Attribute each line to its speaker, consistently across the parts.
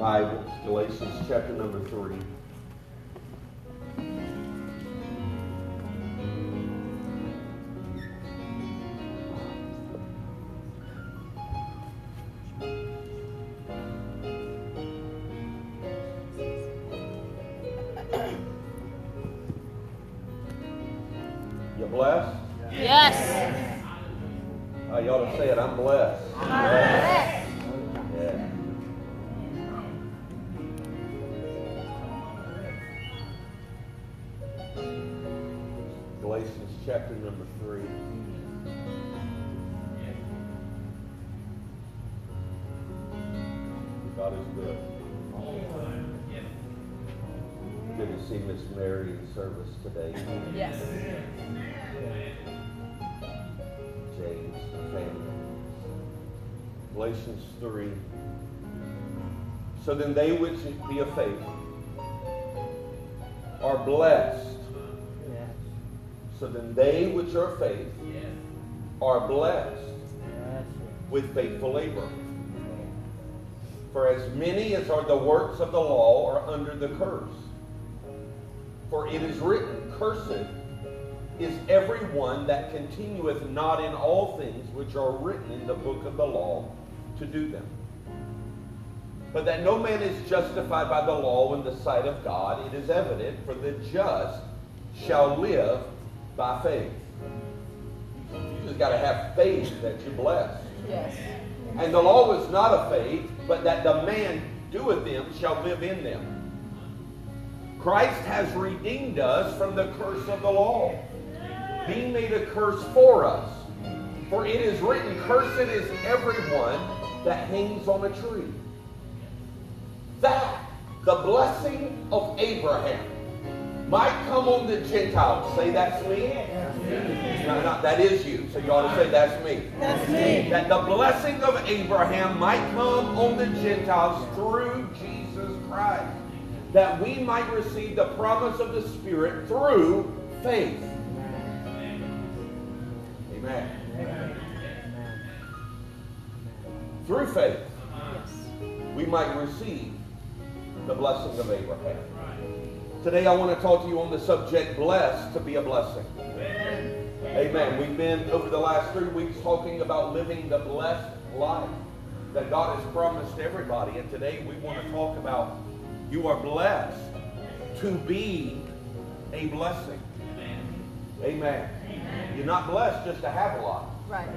Speaker 1: Bibles, Galatians chapter number 3. Galatians 3. So then they which be of faith are blessed. So then they which are of faith are blessed with faithful labor. For as many as are the works of the law are under the curse. For it is written, Cursed is everyone that continueth not in all things which are written in the book of the law to do them. But that no man is justified by the law in the sight of God, it is evident, for the just shall live by faith. You just got to have faith that you're blessed.
Speaker 2: Yes.
Speaker 1: And the law is not of faith, but that the man doeth them shall live in them. Christ has redeemed us from the curse of the law, being made a curse for us. For it is written, Cursed is everyone that hangs on a tree. That the blessing of Abraham might come on the Gentiles. Say that's me. No, no, that is you. So you ought to say that's me.
Speaker 2: That's me.
Speaker 1: That the blessing of Abraham might come on the Gentiles through Jesus Christ. That we might receive the promise of the Spirit through faith. Amen. Through faith, we might receive the blessing of Abraham. Today I want to talk to you on the subject blessed to be a blessing. Amen. We've been over the last three weeks talking about living the blessed life that God has promised everybody. And today we want to talk about you are blessed to be a blessing. Amen. You're not blessed just to have a lot.
Speaker 2: Right.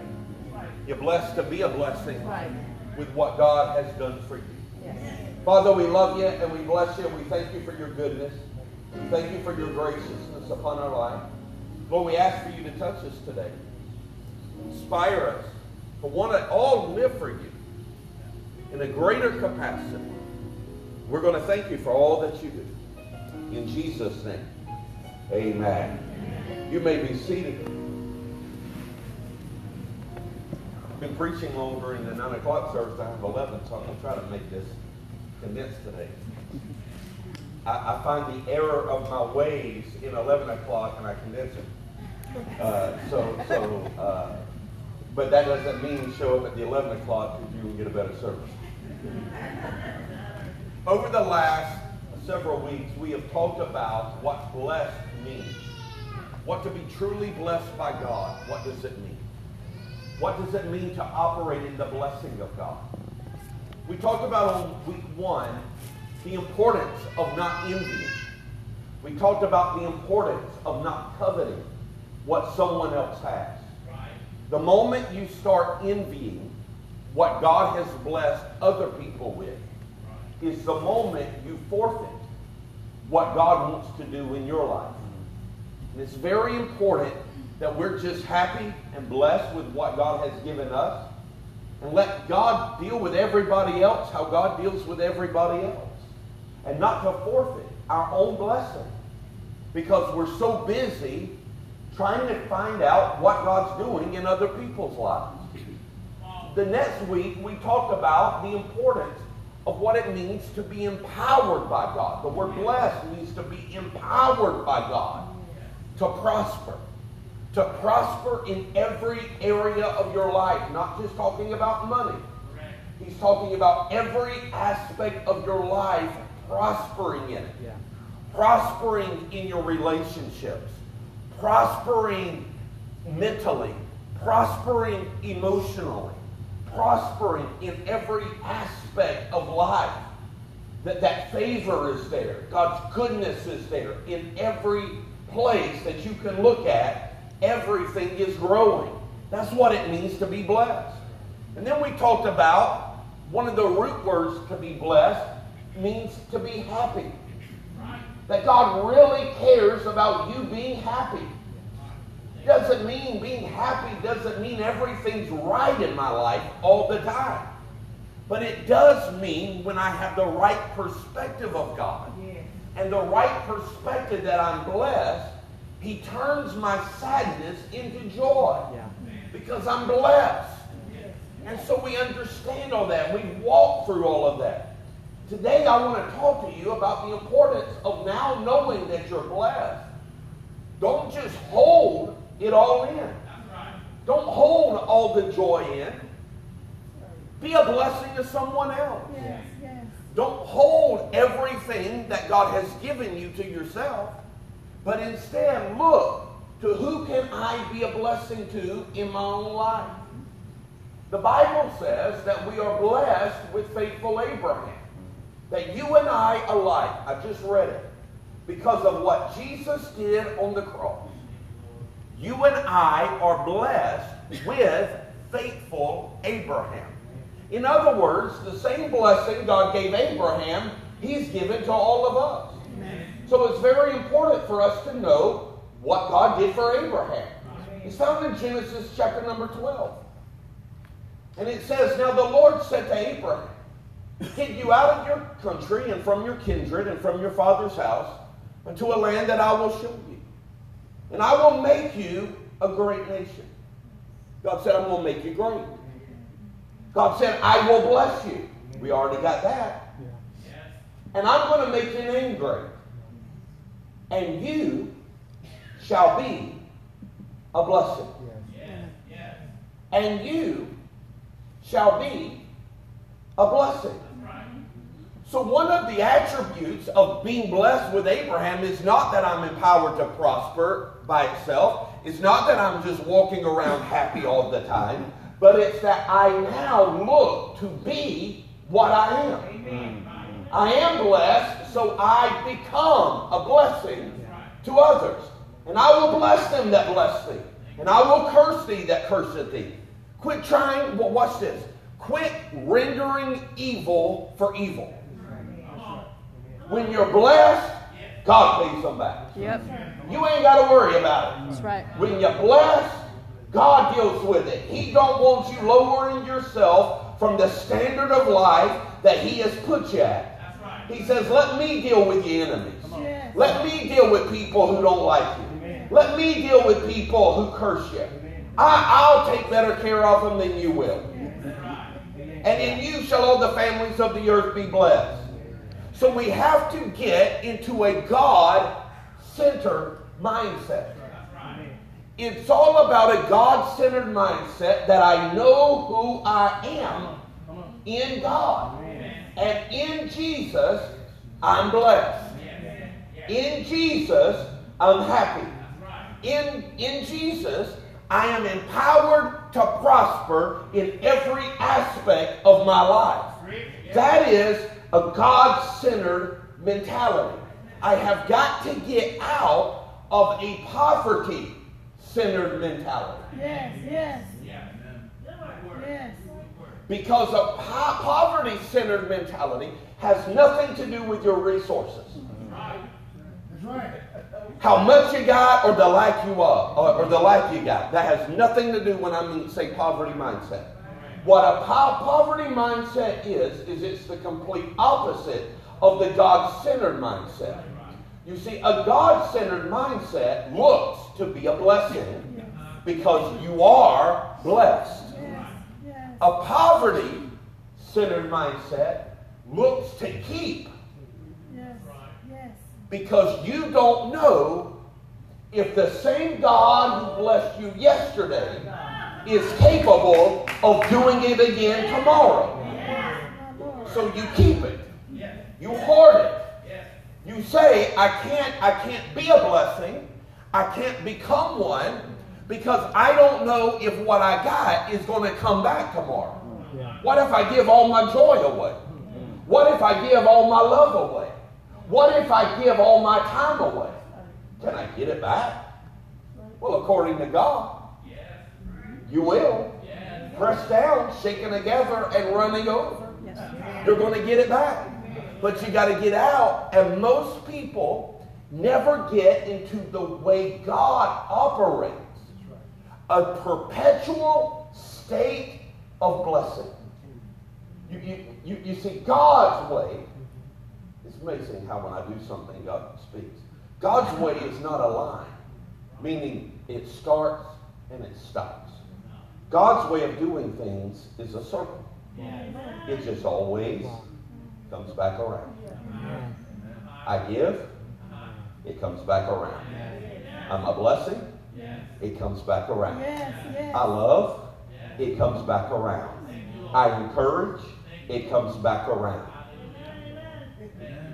Speaker 1: You're blessed to be a blessing
Speaker 2: Right.
Speaker 1: with what God has done for you.
Speaker 2: Yes.
Speaker 1: Father, we love you and we bless you. We thank you for your goodness. We thank you for your graciousness upon our life. Lord, we ask for you to touch us today. Inspire us to want to all live for you in a greater capacity. We're going to thank you for all that you do. In Jesus' name, amen. You may be seated. Been preaching longer in the 9 o'clock service. I have 11, so I'm going to try to make this condensed today. I, I find the error of my ways in 11 o'clock and I condense it. Uh, so, so, uh, but that doesn't mean show up at the 11 o'clock because you will get a better service. Over the last several weeks, we have talked about what blessed means. What to be truly blessed by God. What does it mean? What does it mean to operate in the blessing of God? We talked about on week one the importance of not envying. We talked about the importance of not coveting what someone else has. The moment you start envying what God has blessed other people with is the moment you forfeit what God wants to do in your life. And it's very important that we're just happy and blessed with what God has given us and let God deal with everybody else how God deals with everybody else. And not to forfeit our own blessing because we're so busy trying to find out what God's doing in other people's lives. The next week, we talk about the importance of what it means to be empowered by God. The word blessed means to be empowered by God to prosper. To prosper in every area of your life, not just talking about money, He's talking about every aspect of your life prospering in it.
Speaker 3: Yeah.
Speaker 1: Prospering in your relationships, prospering mentally, prospering emotionally, prospering in every aspect of life. That that favor is there. God's goodness is there. In every place that you can look at, everything is growing. That's what it means to be blessed. And then we talked about one of the root words to be blessed means to be happy. That God really cares about you being happy. Doesn't mean being happy doesn't mean everything's right in my life all the time. But it does mean when I have the right perspective of God and the right perspective that I'm blessed, He turns my sadness into joy
Speaker 3: Yeah.
Speaker 1: because I'm blessed. And so we understand all that. We walk through all of that. Today I want to talk to you about the importance of now knowing that you're blessed. Don't just hold it all in. Don't hold all the joy in. Be a blessing to someone else.
Speaker 2: Yes, yes.
Speaker 1: Don't hold everything that God has given you to yourself, but instead look to who can I be a blessing to in my own life. The Bible says that we are blessed with faithful Abraham. That you and I alike, I just read it, because of what Jesus did on the cross. You and I are blessed with faithful Abraham. In other words, the same blessing God gave Abraham, He's given to all of us. So it's very important for us to know what God did for Abraham. It's found in Genesis chapter number 12. And it says, Now the Lord said to Abraham, Get you out of your country and from your kindred and from your father's house unto a land that I will show you. And I will make you a great nation. God said, I'm going to make you great. God said, I will bless you. We already got that. And I'm going to make your name great. And you shall be a blessing. And you shall be a blessing. So, one of the attributes of being blessed with Abraham is not that I'm empowered to prosper by itself. It's not that I'm just walking around happy all the time. But it's that I now look to be what I am. I am blessed, so I become a blessing to others. And I will bless them that bless thee. And I will curse thee that curseth thee. Quit trying, well, watch this. Quit rendering evil for evil. When you're blessed, God pays them back.
Speaker 2: Yep.
Speaker 1: You ain't got to worry about it.
Speaker 2: That's right.
Speaker 1: When you're blessed, God deals with it. He don't want you lowering yourself from the standard of life that He has put you at. He says, let me deal with your enemies.
Speaker 2: Yes.
Speaker 1: Let me deal with people who don't like you. Let me deal with people who curse you. I, I'll take better care of them than you will. And in you shall all the families of the earth be blessed. So we have to get into a God centered mindset. It's all about a God centered mindset that I know who I am in God. And in Jesus, I'm blessed. In Jesus, I'm happy. In, in Jesus, I am empowered to prosper in every aspect of my life. That is a God centered mentality. I have got to get out of a poverty centered mentality.
Speaker 2: Yes, yes.
Speaker 1: Because a po- poverty centered mentality has nothing to do with your resources. How much you got or the lack you are, or, or the lack you got. That has nothing to do when I mean say poverty mindset. What a po- poverty mindset is, is it's the complete opposite of the God-centered mindset. You see, a God-centered mindset looks to be a blessing because you are blessed. A poverty centered mindset looks to keep
Speaker 2: Yes.
Speaker 1: Because you don't know if the same God who blessed you yesterday is capable of doing it again tomorrow. So you keep it. You hoard it. You say, I can't, I can't be a blessing. I can't become one because I don't know if what I got is going to come back tomorrow. What if I give all my joy away? What if I give all my love away? What if I give all my time away? Can I get it back? Well, according to God, you will. Press down, shaking together, and running over. You're going to get it back. But you got to get out. And most people never get into the way God operates a perpetual state of blessing. You, you, you, you see, God's way, it's amazing how when I do something, God speaks. God's way is not a line, meaning it starts and it stops. God's way of doing things is a circle. It just always comes back around. I give, it comes back around. I'm a blessing, it comes back around. I love, it comes back around. I encourage, it comes back around.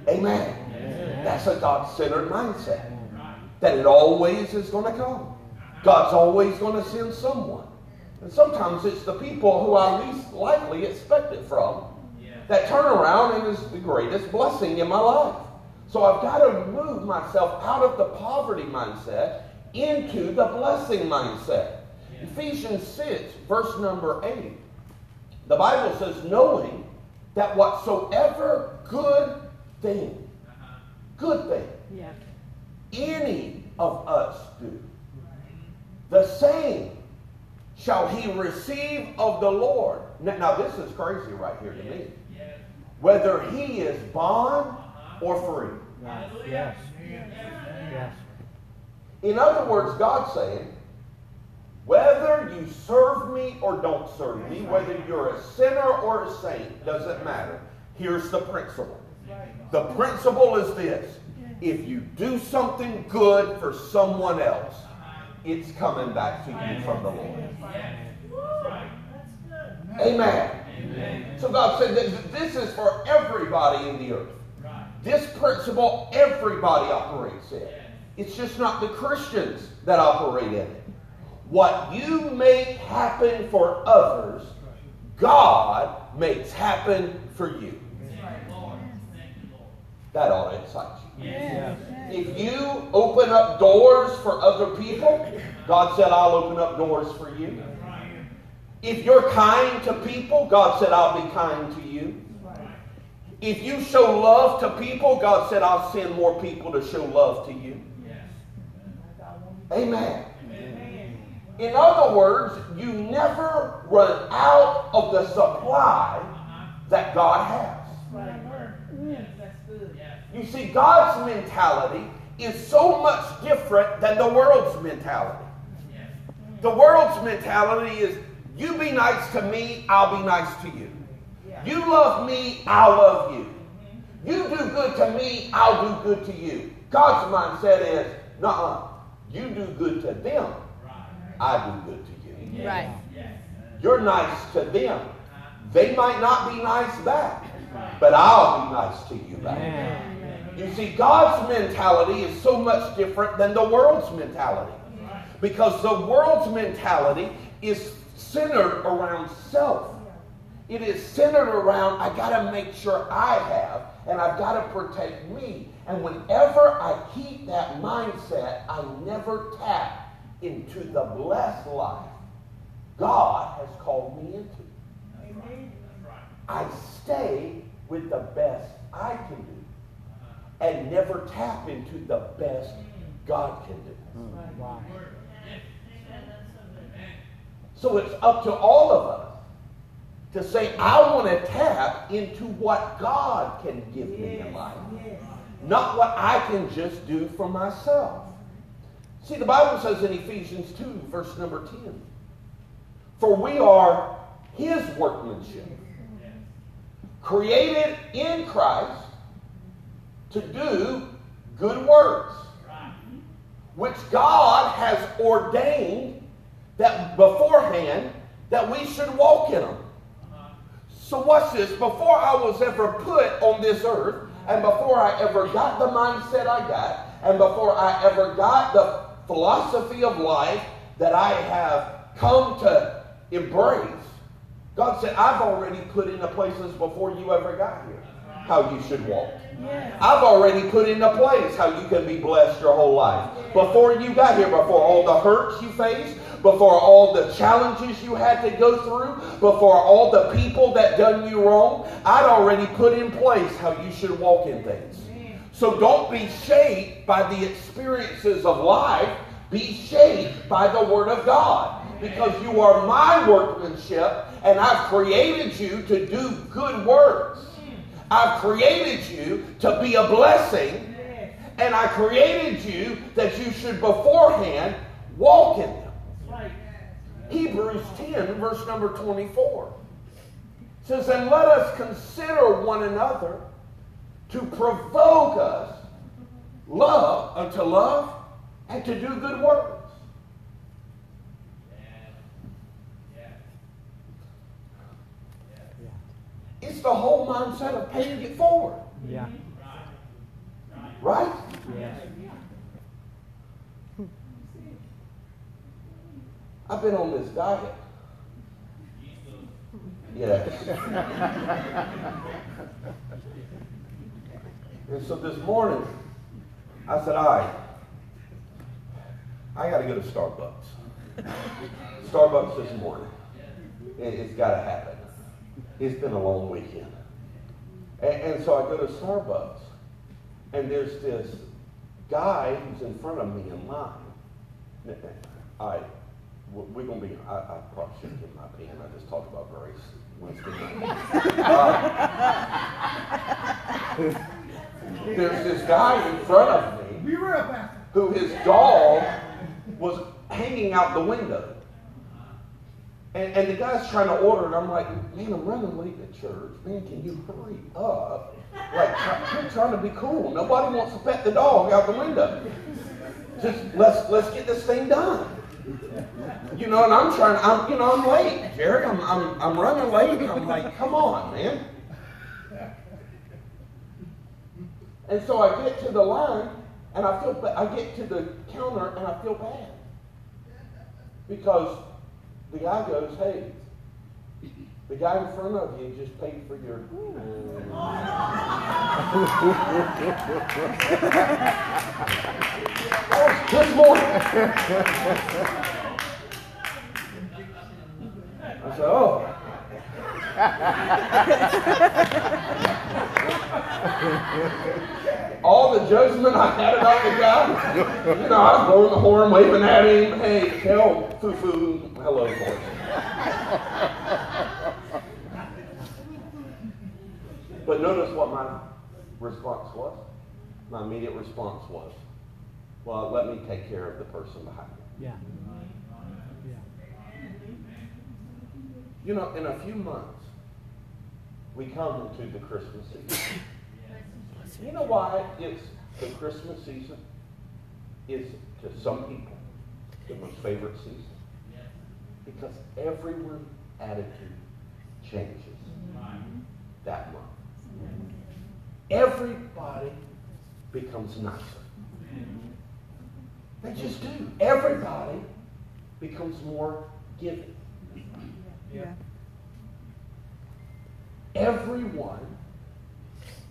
Speaker 1: Amen. That's a God centered mindset. That it always is going to come. God's always going to send someone. And sometimes it's the people who I least likely expect it from that turn around and is the greatest blessing in my life. So I've got to move myself out of the poverty mindset into the blessing mindset. Ephesians 6, verse number 8. The Bible says, knowing that whatsoever good thing, uh-huh. good thing,
Speaker 2: Yeah.
Speaker 1: any of us do, the same shall he receive of the Lord. Now, now this is crazy right here to me. Whether he is bond uh-huh. or free.
Speaker 3: Yes. Yes.
Speaker 1: In other words, God's saying, whether you serve me or don't serve me, whether you're a sinner or a saint, doesn't matter. Here's the principle. The principle is this. If you do something good for someone else, it's coming back to you from the Lord. Amen. So God said that this is for everybody in the earth. This principle everybody operates in. It's just not the Christians that operate in it. What you make happen for others, God makes happen for you. That ought to excite you. If you open up doors for other people, God said, I'll open up doors for you. If you're kind to people, God said, I'll be kind to you. If you show love to people, God said, I'll send more people to show love to you. Amen. In other words, you never run out of the supply that God has. You see, God's mentality is so much different than the world's mentality. The world's mentality is you be nice to me, I'll be nice to you. You love me, I'll love you. You do good to me, I'll do good to you. God's mindset is, nah, you do good to them, I do good to you.
Speaker 4: Right.
Speaker 1: You're nice to them. They might not be nice back, but I'll be nice to you back. You see, God's mentality is so much different than the world's mentality. Because the world's mentality is centered around self. It is centered around, I got to make sure I have, and I've got to protect me. And whenever I keep that mindset, I never tap into the blessed life God has called me into. I stay with the best I can do and never tap into the best God can do.
Speaker 3: Mm, wow.
Speaker 1: So it's up to all of us to say, I want to tap into what God can give me in life, not what I can just do for myself. See, the Bible says in Ephesians 2, verse number 10, For we are his workmanship, created in Christ to do good works, which God has ordained that beforehand that we should walk in them. So watch this. Before I was ever put on this earth, and before I ever got the mindset I got, and before I ever got the philosophy of life that I have come to embrace, God said, I've already put into places before you ever got here how you should walk. I've already put into place how you can be blessed your whole life. Before you got here, before all the hurts you faced, before all the challenges you had to go through, before all the people that done you wrong, I'd already put in place how you should walk in things. So don't be shaped by the experiences of life. Be shaped by the Word of God. Because you are my workmanship, and I've created you to do good works. I've created you to be a blessing, and I created you that you should beforehand walk in them. Hebrews 10, verse number 24 says, And let us consider one another to provoke us love unto love and to do good works. It's the whole mindset of paying it forward,
Speaker 3: Yeah.
Speaker 1: right?
Speaker 3: Yes.
Speaker 1: I've been on this diet. Yes. and so this morning, I said, all right, I got to go to Starbucks. Starbucks this morning. It, has got to happen. It's been a long weekend. And, and so I go to Starbucks, and there's this guy who's in front of me in line. I we're going to be, I, I probably shouldn't get my pen. I just talked about grace. Uh, there's this guy in front of me who his dog was hanging out the window. And, and the guy's trying to order, and I'm like, man, I'm running late to church. Man, can you hurry up? Like, you're trying to be cool. Nobody wants to pet the dog out the window. Just let's let's get this thing done. You know, and I'm trying, I'm, you know, I'm late, Jerry. I'm, I'm, I'm running late. I'm like, come on, man. And so I get to the line, and I feel, I get to the counter, and I feel bad. Because the guy goes, hey, the guy in front of you just paid for your. oh, this morning. I said, oh. All the judgment I had about the guy, you know, I was blowing the horn, waving at him. Hey, hell, foo foo, hello, boys. But notice what my response was. My immediate response was, well, let me take care of the person behind me.
Speaker 3: Yeah. Yeah.
Speaker 1: You know, in a few months, we come into the Christmas season. You know why it's the Christmas season is to some people the most favorite season? Because everyone's attitude changes that month. Everybody becomes nicer. They just do. Everybody becomes more giving.
Speaker 2: Yeah.
Speaker 1: Everyone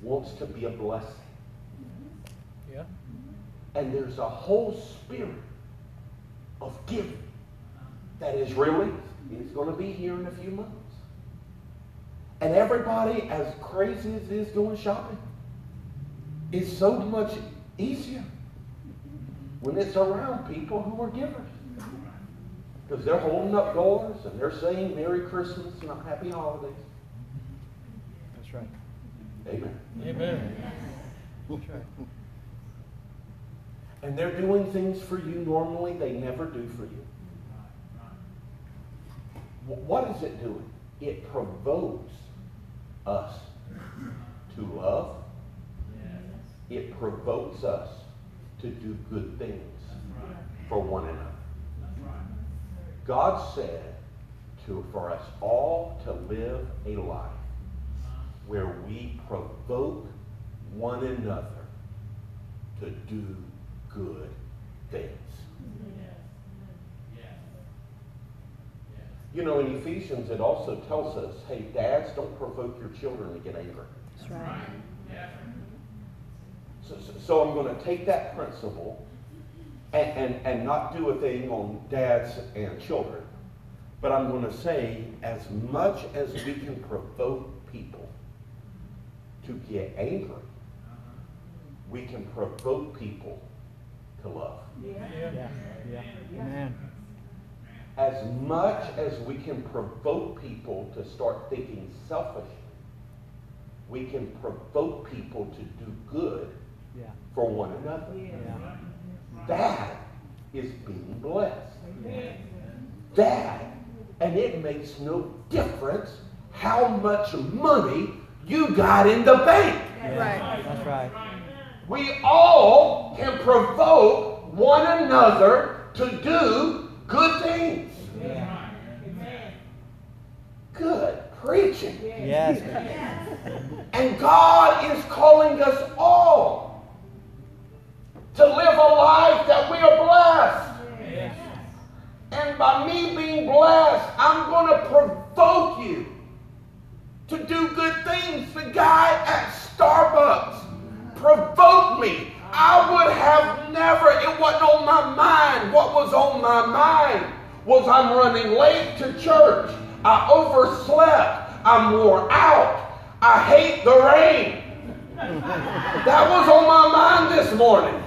Speaker 1: wants to be a blessing.
Speaker 3: Yeah.
Speaker 1: And there's a whole spirit of giving that is really, it's going to be here in a few months. And everybody, as crazy as it is doing shopping, is so much easier when it's around people who are givers. Because they're holding up doors and they're saying Merry Christmas and Happy Holidays.
Speaker 3: That's right.
Speaker 1: Amen.
Speaker 3: Amen. That's.
Speaker 1: And they're doing things for you normally they never do for you. What is it doing? It provokes us to love. It provokes us to do good things for one another. God said to for us all to live a life where we provoke one another to do good things. You know, in Ephesians, it also tells us hey, dads, don't provoke your children to get angry.
Speaker 2: That's right.
Speaker 1: So, so, so I'm going to take that principle and, and, and not do a thing on dads and children. But I'm going to say, as much as we can provoke people to get angry, uh-huh. we can provoke people to love.
Speaker 3: Yeah. Yeah. Amen.
Speaker 1: As much as we can provoke people to start thinking selfishly, we can provoke people to do good
Speaker 3: Yeah.
Speaker 1: for one another.
Speaker 3: Yeah.
Speaker 1: That is being blessed. That, and it makes no difference how much money you got in the bank.
Speaker 3: Yeah. That's right.
Speaker 1: We all can provoke one another to do good things.
Speaker 3: Yeah.
Speaker 1: Good preaching.
Speaker 3: Yes.
Speaker 1: And God is calling us all to live a life that we are blessed. And by me being blessed, I'm going to provoke you to do good things. The guy at Starbucks provoked me. I would have never, it wasn't on my mind. What was on my mind was I'm running late to church. I overslept. I'm wore out. I hate the rain. That was on my mind this morning.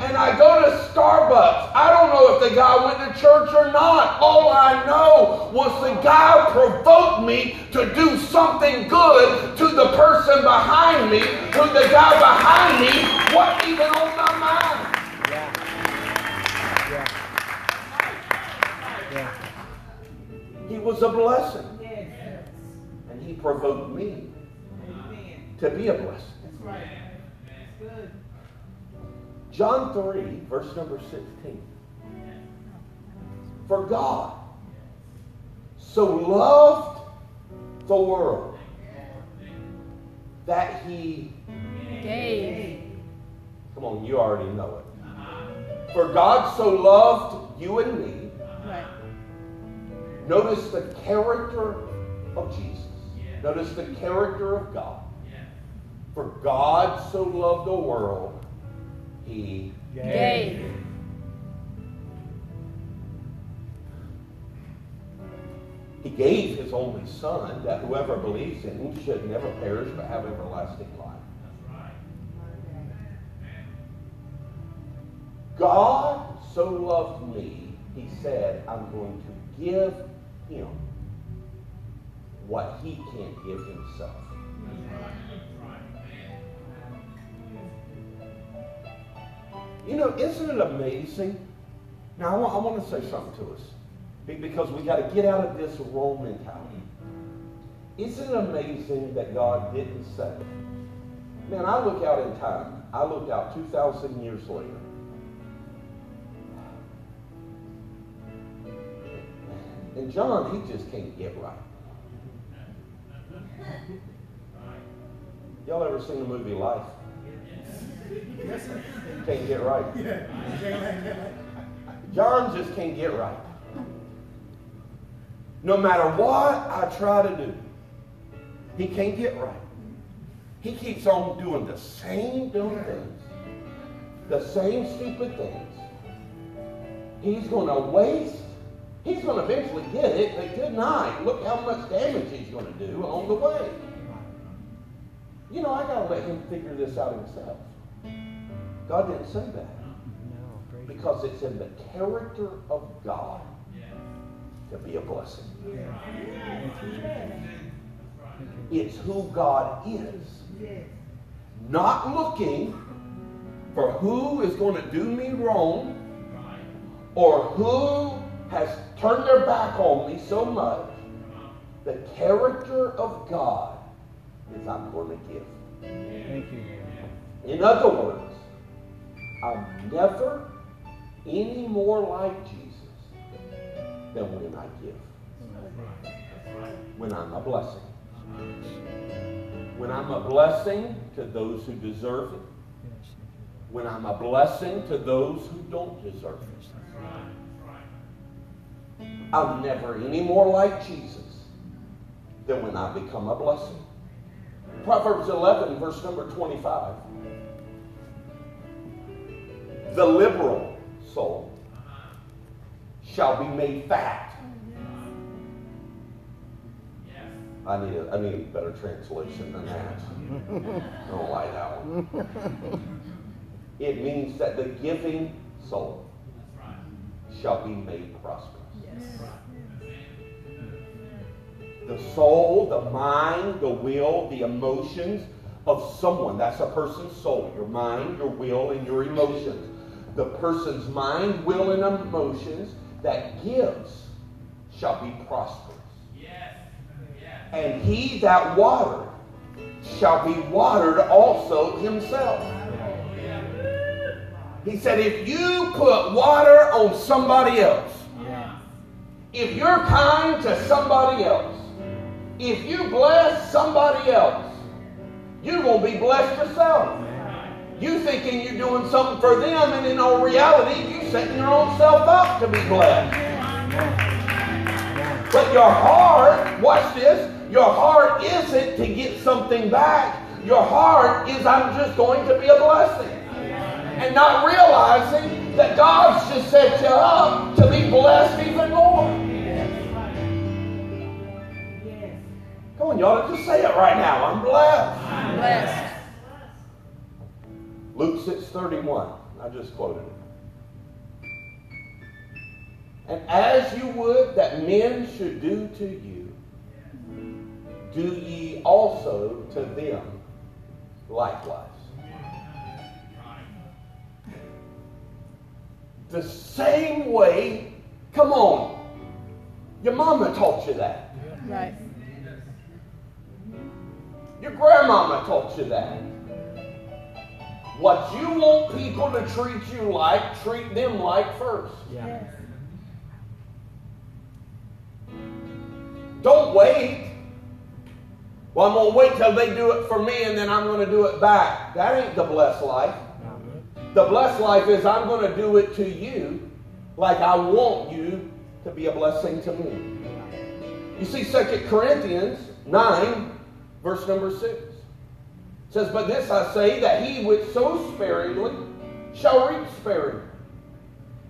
Speaker 1: And I go to Starbucks. I don't know if the guy went to church or not. All I know was the guy provoked me to do something good to the person behind me, to the guy behind me, wasn't even on my mind.
Speaker 3: Yeah. Yeah. Yeah.
Speaker 1: He was a blessing. And he provoked me to be a blessing. John 3, verse number 16. For God so loved the world that he,
Speaker 2: Gave.
Speaker 1: come on, you already know it. For God so loved you and me.
Speaker 2: Right.
Speaker 1: Notice the character of Jesus. Notice the character of God. For God so loved the world, he
Speaker 2: Gave.
Speaker 1: He gave his only son that whoever believes in him should never perish but have everlasting life. God so loved me, he said, I'm going to give him what he can't give himself. You know, isn't it amazing? Now, I want, I want to say something to us because we got to get out of this role mentality. Isn't it amazing that God didn't say, man, I look out in time, I look out 2,000 years later. And John, he just can't get right. Y'all ever seen the movie Life? Can't get right. John just can't get right. No matter what I try to do, he can't get right. He keeps on doing the same dumb things, the same stupid things. He's going to waste. He's going to eventually get it, but good night. Look how much damage he's going to do along the way. You know, I got to let him figure this out himself. God didn't say that
Speaker 3: No.
Speaker 1: Because it's in the character of God to be a blessing. It's who God is. Not looking for who is going to do me wrong or who has turned their back on me so much. The character of God is I'm going to give.
Speaker 3: Thank you.
Speaker 1: In other words, I'm never any more like Jesus than when I give, when I'm a blessing. when I'm a blessing to those who deserve it, when I'm a blessing to those who don't deserve it. I'm never any more like Jesus than when I become a blessing. Proverbs 11, verse number 25. The liberal soul shall be made fat. I need a, I need a better translation than that. I don't like that one. It means that the giving soul shall be made prosperous. The soul, the mind, the will, the emotions of someone. That's a person's soul. Your mind, your will, and your emotions. The person's mind, will, and emotions that gives shall be prosperous. And he that watered shall be watered also himself. He said, if you put water on somebody else, if you're kind to somebody else, if you bless somebody else, you're going to be blessed yourself. You thinking you're doing something for them, and in all reality, you're setting your own self up to be blessed. But your heart, watch this, your heart isn't to get something back. Your heart is, I'm just going to be a blessing. And not realizing that God's just set you up to be blessed even more. Come on, y'all, just say it right now. I'm blessed.
Speaker 2: Blessed.
Speaker 1: Luke 6:31. I just quoted it. And as you would that men should do to you, do ye also to them likewise. The same way, come on. Your mama taught you that.
Speaker 2: Right.
Speaker 1: Your grandmama taught you that. What you want people to treat you like, treat them like first.
Speaker 3: Yeah.
Speaker 1: Don't wait. Well, I'm going to wait till they do it for me and then I'm going to do it back. That ain't the blessed life. The blessed life is I'm going to do it to you like I want you to be a blessing to me. You see, 2 Corinthians 9, verse number 6 says, But this I say, that he which sows sparingly shall reap sparingly.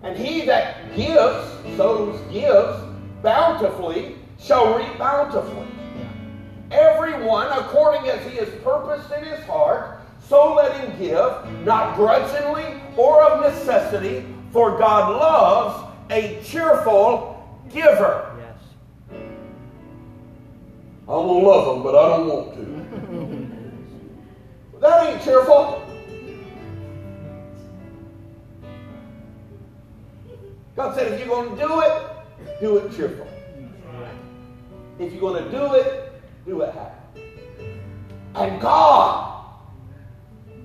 Speaker 1: And he that gives, sows, gives bountifully, shall reap bountifully. Everyone according as he has purposed in his heart, so let him give, not grudgingly or of necessity, for God loves a cheerful giver.
Speaker 3: Yes.
Speaker 1: I'm gonna love them, but I don't want to. that ain't cheerful. God said, if you're gonna do it, do it cheerful. If you're gonna do it, do it happy. And God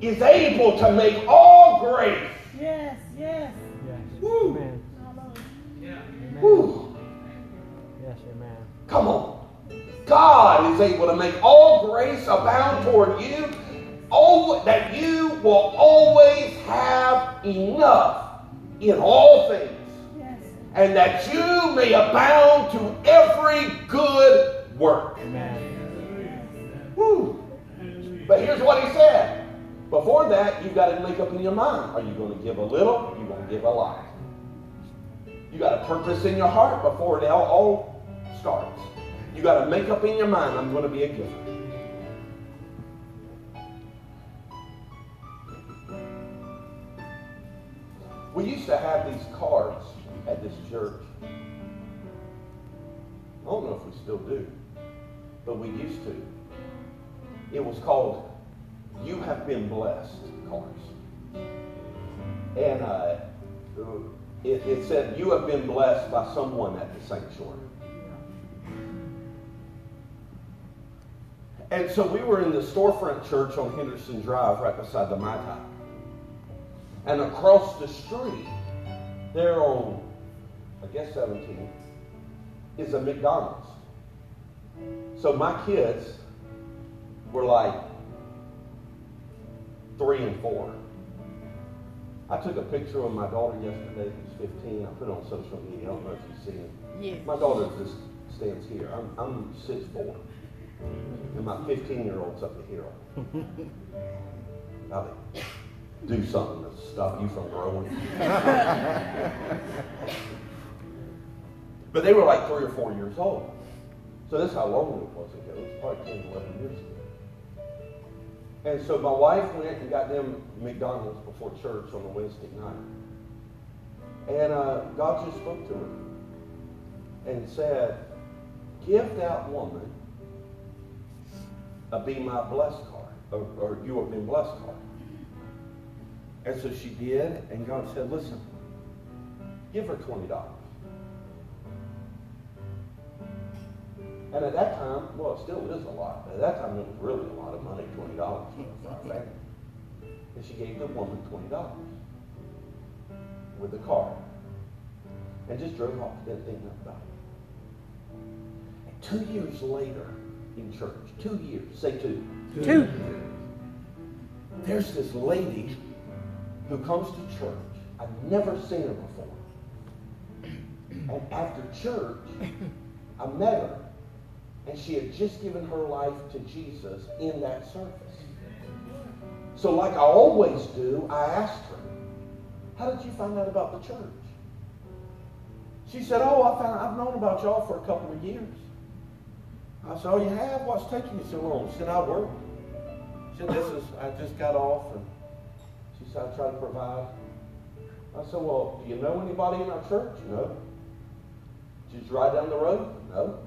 Speaker 1: is able to make all grace.
Speaker 4: Yes, yes.
Speaker 3: Yes.
Speaker 1: Woo.
Speaker 3: Amen. Amen.
Speaker 1: Whew,
Speaker 3: Yes, amen.
Speaker 1: come on. God is able to make all grace abound toward you, oh, that you will always have enough in all things,
Speaker 4: Yes.
Speaker 1: and that you may abound to every good work.
Speaker 3: Amen.
Speaker 1: Whew. But here's what he said. Before that, you've got to make up in your mind. Are you going to give a little? Are you going to give a lot? You got a purpose in your heart before it all, all starts. You got to make up in your mind, I'm going to be a giver. We used to have these cards at this church. I don't know if we still do, but we used to. It was called You Have Been Blessed cards. And uh, it, it said, You have been blessed by someone at the sanctuary. And so we were in the storefront church on Henderson Drive right beside the Mai Tai. And across the street, there on, I guess 17, is a McDonald's. So my kids were like three and four. I took a picture of my daughter yesterday, who's 15. I put it on social media. I don't know if you've seen it.
Speaker 2: Yes.
Speaker 1: My daughter just stands here. I'm, I'm 6'4". And my 15-year-old's up here. Do something to stop you from growing. but they were like three or four years old. So that's how long it was ago. It was probably 10, 11 years ago. And so my wife went and got them McDonald's before church on a Wednesday night. And uh, God just spoke to her and said, Give that woman a Be My Blessed card, or, or You Have Been Blessed card. And so she did, and God said, Listen, give her $20. And at that time, well, it still is a lot. At that time, it was really a lot of money, $20 for our family. And she gave the woman $20 with the car And just drove off, didn't think nothing about it. And two years later in church, two years, say two.
Speaker 2: Two.
Speaker 1: There's this lady who comes to church. I've never seen her before. And after church, I met her. And she had just given her life to Jesus in that service. So, like I always do, I asked her, How did you find out about the church? She said, Oh, I found I've known about y'all for a couple of years. I said, Oh, you have? What's taking you so long? She said, I work. She said, This is I just got off and said, I try to provide. I said, Well, do you know anybody in our church? No. Did you ride down the road? No.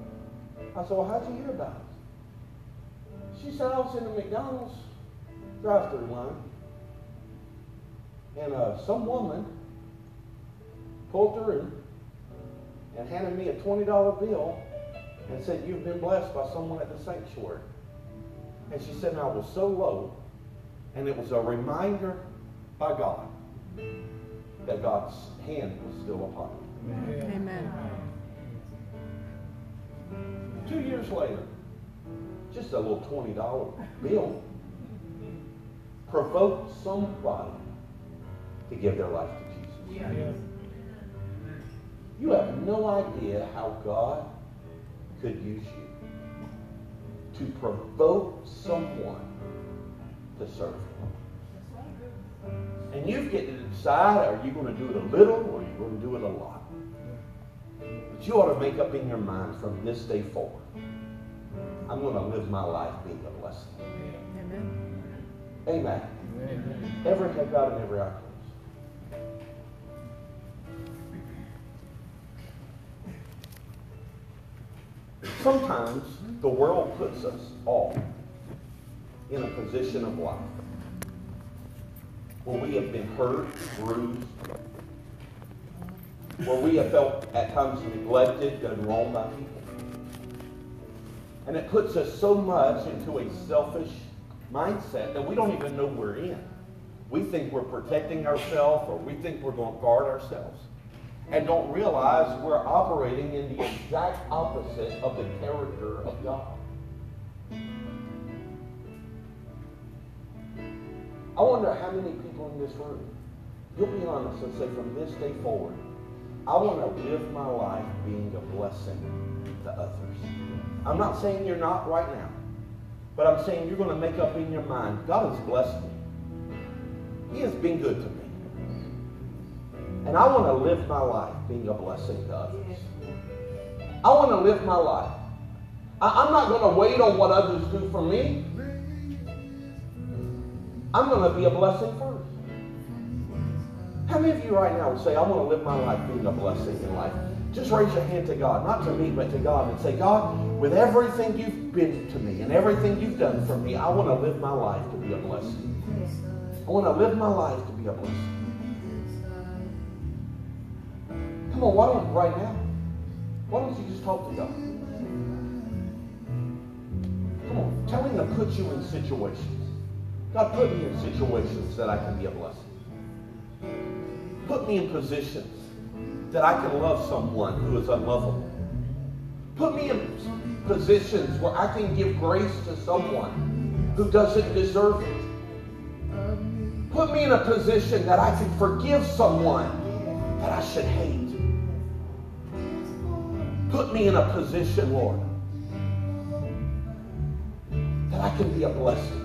Speaker 1: I said, Well, how'd you hear about it? She said, I was in the McDonald's drive through line. And uh, some woman pulled through and handed me a $20 bill and said, You've been blessed by someone at the sanctuary. And she said, and I was so low, and it was a reminder by God that God's hand was still upon me.
Speaker 2: Amen.
Speaker 1: Two years later, just a little $20 bill provoked somebody to give their life to Jesus. You have no idea how God could use you to provoke someone to serve Him. And you get to decide are you going to do it a little or are you going to do it a lot? But you ought to make up in your mind from this day forward. I'm going to live my life being a blessing.
Speaker 2: Amen.
Speaker 1: Amen.
Speaker 3: Amen.
Speaker 1: Every head bowed and every eye closed. Sometimes the world puts us all in a position of life where we have been hurt, bruised, where we have felt at times neglected, done wrong by people. And it puts us so much into a selfish mindset that we don't even know we're in. We think we're protecting ourselves or we think we're going to guard ourselves and don't realize we're operating in the exact opposite of the character of God. I wonder how many people in this room, you'll be honest and say, from this day forward, I want to live my life being a blessing to others. I'm not saying you're not right now, but I'm saying you're going to make up in your mind, God has blessed me. He has been good to me. And I want to live my life being a blessing to others. I want to live my life. I, am not going to wait on what others do for me. I'm going to be a blessing first. How many of you right now would say, I want to live my life being a blessing in life? Just raise your hand to God, not to me, but to God, and say, God, with everything you've been to me and everything you've done for me, I want to live my life to be a blessing. I want to live my life to be a blessing. Come on, why don't right now? Why don't you just talk to God? Come on, tell him to put you in situations. God, put me in situations that I can be a blessing. Put me in positions that I can love someone who is unlovable. Put me in positions where I can give grace to someone who doesn't deserve it. Put me in a position that I can forgive someone that I should hate. Put me in a position, Lord, that I can be a blessing.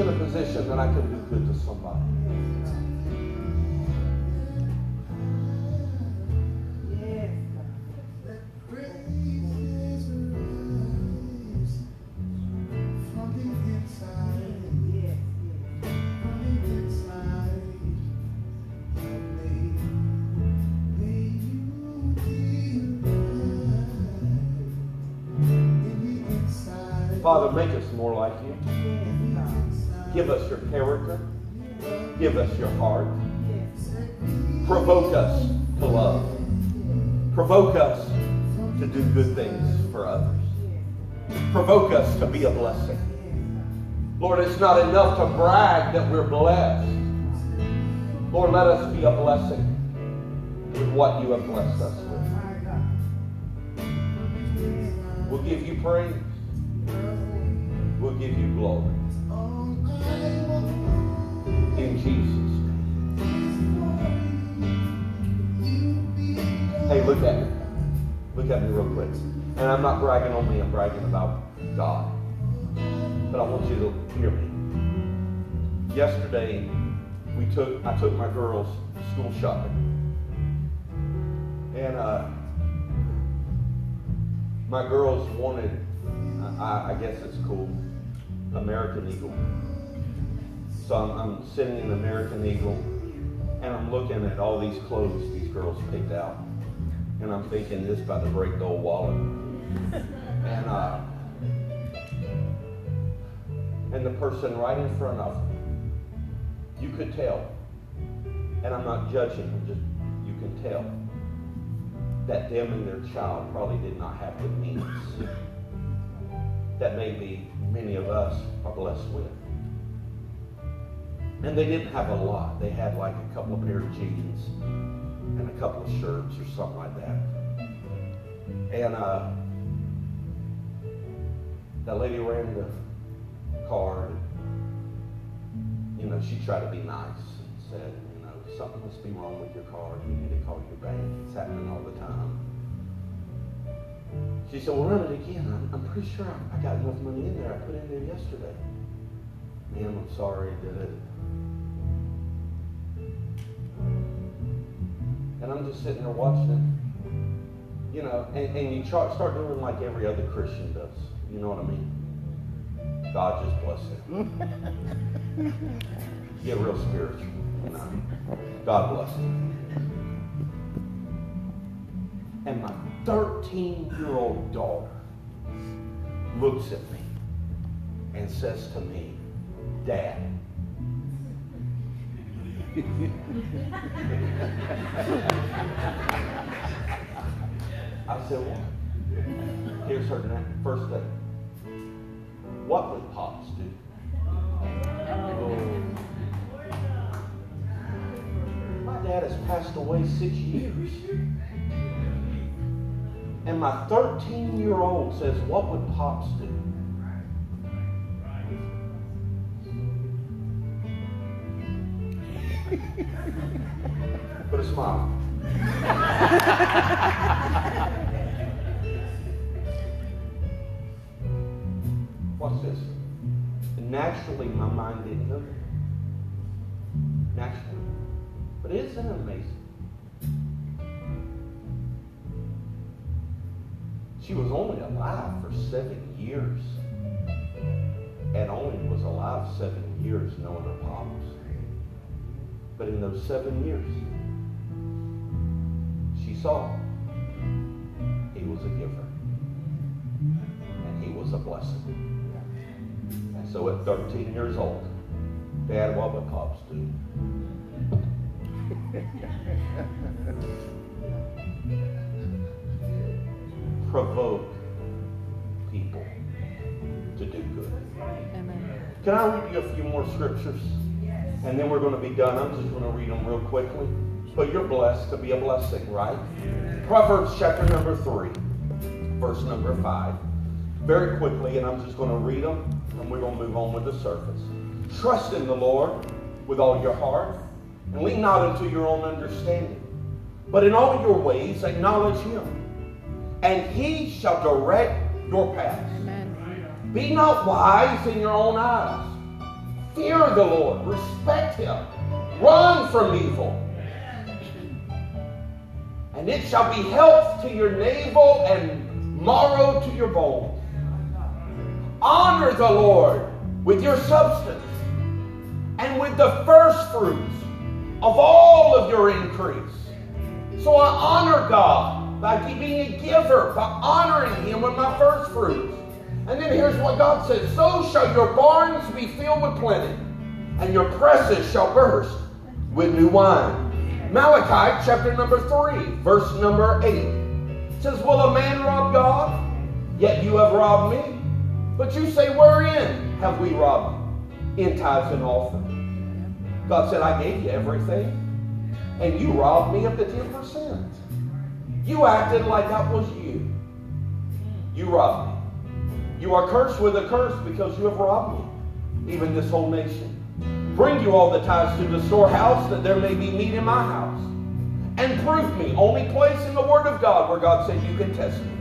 Speaker 1: In a position that I can do good to somebody. Give us your heart. Provoke us to love. Provoke us to do good things for others. Provoke us to be a blessing. Lord, it's not enough to brag that we're blessed. Lord, let us be a blessing with what you have blessed us with. We'll give you praise. We'll give you glory. In Jesus' name. Hey, look at me. Look at me real quick. And I'm not bragging on me, I'm bragging about God. But I want you to hear me. Yesterday, we took I took my girls to school shopping. And uh, my girls wanted, I, I guess it's cool, American Eagle. So I'm, I'm sitting in American Eagle and I'm looking at all these clothes these girls picked out. And I'm thinking this about to break the old wallet. And uh, and the person right in front of them, you could tell. And I'm not judging, just you can tell that them and their child probably did not have the means that maybe many of us are blessed with. And they didn't have a lot. They had like a couple of pair of jeans and a couple of shirts or something like that. And uh, that lady ran the card. You know, she tried to be nice and said, you know, something must be wrong with your card. You need to call your bank. It's happening all the time. She said, well, run it again. I'm, I'm pretty sure I, I got enough money in there. I put in there yesterday. Ma'am, I'm sorry. Did it? And I'm just sitting there watching it. You know, and, and you try, start doing like every other Christian does. You know what I mean? God just bless it. Get real spiritual. You know? God bless it. And my 13 year old daughter looks at me and says to me, Dad, I said, What? Here's her na- first thing. What would Pops do? Oh. My dad has passed away six years. And my 13 year old says, What would Pops do? Put a smile. Watch this. Naturally, my mind didn't know. Naturally. But isn't it amazing? She was only alive for seven years. And only was alive seven years knowing her pops. But in those seven years, she saw he was a giver. And he was a blessing. And so at 13 years old, Dad, what would Pops do? Provoke people to do good.
Speaker 2: Amen.
Speaker 1: Can I read you a few more scriptures? And then we're going to be done. I'm just going to read them real quickly. But you're blessed to be a blessing, right? Proverbs chapter number 3, verse number 5. Very quickly, and I'm just going to read them, and we're going to move on with the surface. Trust in the Lord with all your heart, and lean not into your own understanding. But in all your ways acknowledge him, and he shall direct your paths.
Speaker 2: Amen.
Speaker 1: Be not wise in your own eyes. Fear the Lord, respect him, run from evil. And it shall be health to your navel and marrow to your bones. Honor the Lord with your substance and with the first fruits of all of your increase. So I honor God by being a giver, by honoring Him with my first fruits. And then here's what God says So shall your barns be filled with plenty, and your presses shall burst with new wine. Malachi chapter number 3, verse number 8 says, Will a man rob God? Yet you have robbed me. But you say, Wherein have we robbed you? In tithes and offerings. God said, I gave you everything, and you robbed me of the 10%. You acted like that was you. You robbed me. You are cursed with a curse because you have robbed me, even this whole nation. Bring you all the tithes to the storehouse that there may be meat in my house. And prove me. Only place in the Word of God where God said you can test me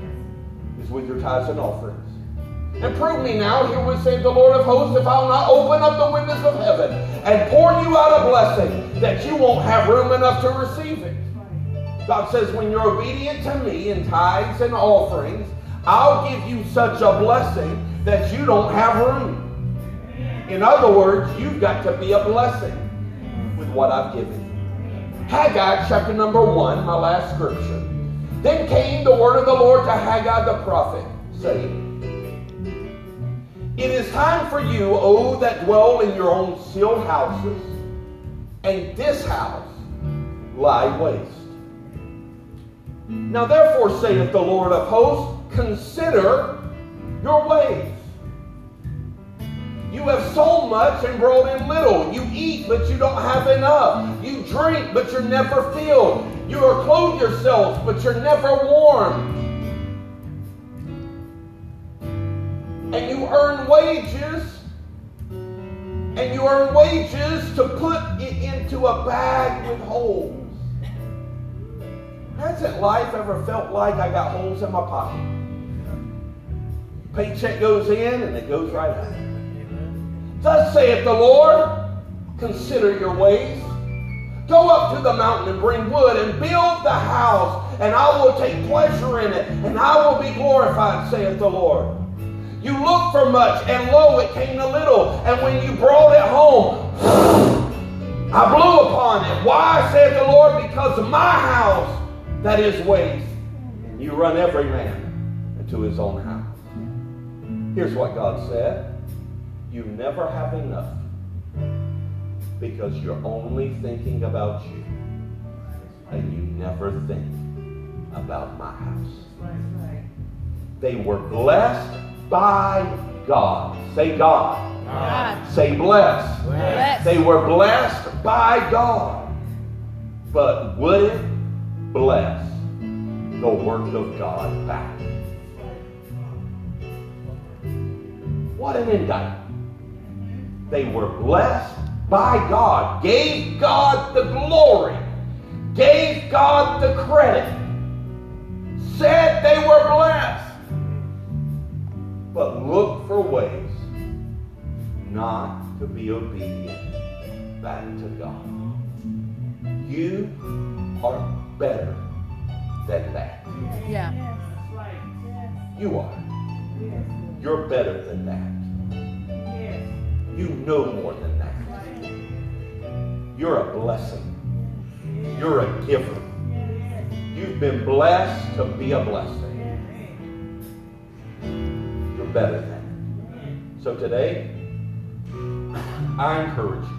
Speaker 1: is with your tithes and offerings. And prove me now, here would say the Lord of hosts, if I'll not open up the windows of heaven and pour you out a blessing that you won't have room enough to receive it. God says, when you're obedient to me in tithes and offerings, I'll give you such a blessing that you don't have room. In other words, you've got to be a blessing with what I've given. Haggai chapter number one, my last scripture. Then came the word of the Lord to Haggai the prophet, saying, It is time for you, O that dwell in your own sealed houses, and this house lie waste. Now therefore saith the Lord of hosts, consider your ways. You have sold much and brought in little. You eat, but you don't have enough. You drink, but you're never filled. You are clothed yourself, but you're never warm. And you earn wages, and you earn wages to put it into a bag with holes. Hasn't life ever felt like I got holes in my pocket? Paycheck goes in and it goes right out. Thus saith the Lord, consider your ways. Go up to the mountain and bring wood and build the house, and I will take pleasure in it, and I will be glorified, saith the Lord. You looked for much, and lo, it came to little, and when you brought it home, I blew upon it. Why, saith the Lord? Because of my house that is waste. You run every man into his own house. Here's what God said You never have enough because you're only thinking about you and you never think about my house. They were blessed by God. Say God.
Speaker 2: God.
Speaker 1: Say blessed.
Speaker 2: Blessed.
Speaker 1: They were blessed by God. But would it bless the work of God back? What an indictment. They were blessed by God, gave God the glory, gave God the credit, said they were blessed, but looked for ways not to be obedient back to God. You are better than that.
Speaker 2: Yeah.
Speaker 1: You are. You're better than that. You know more than that. You're a blessing. You're a giver. You've been blessed to be a blessing. You're better than that. So today, I encourage you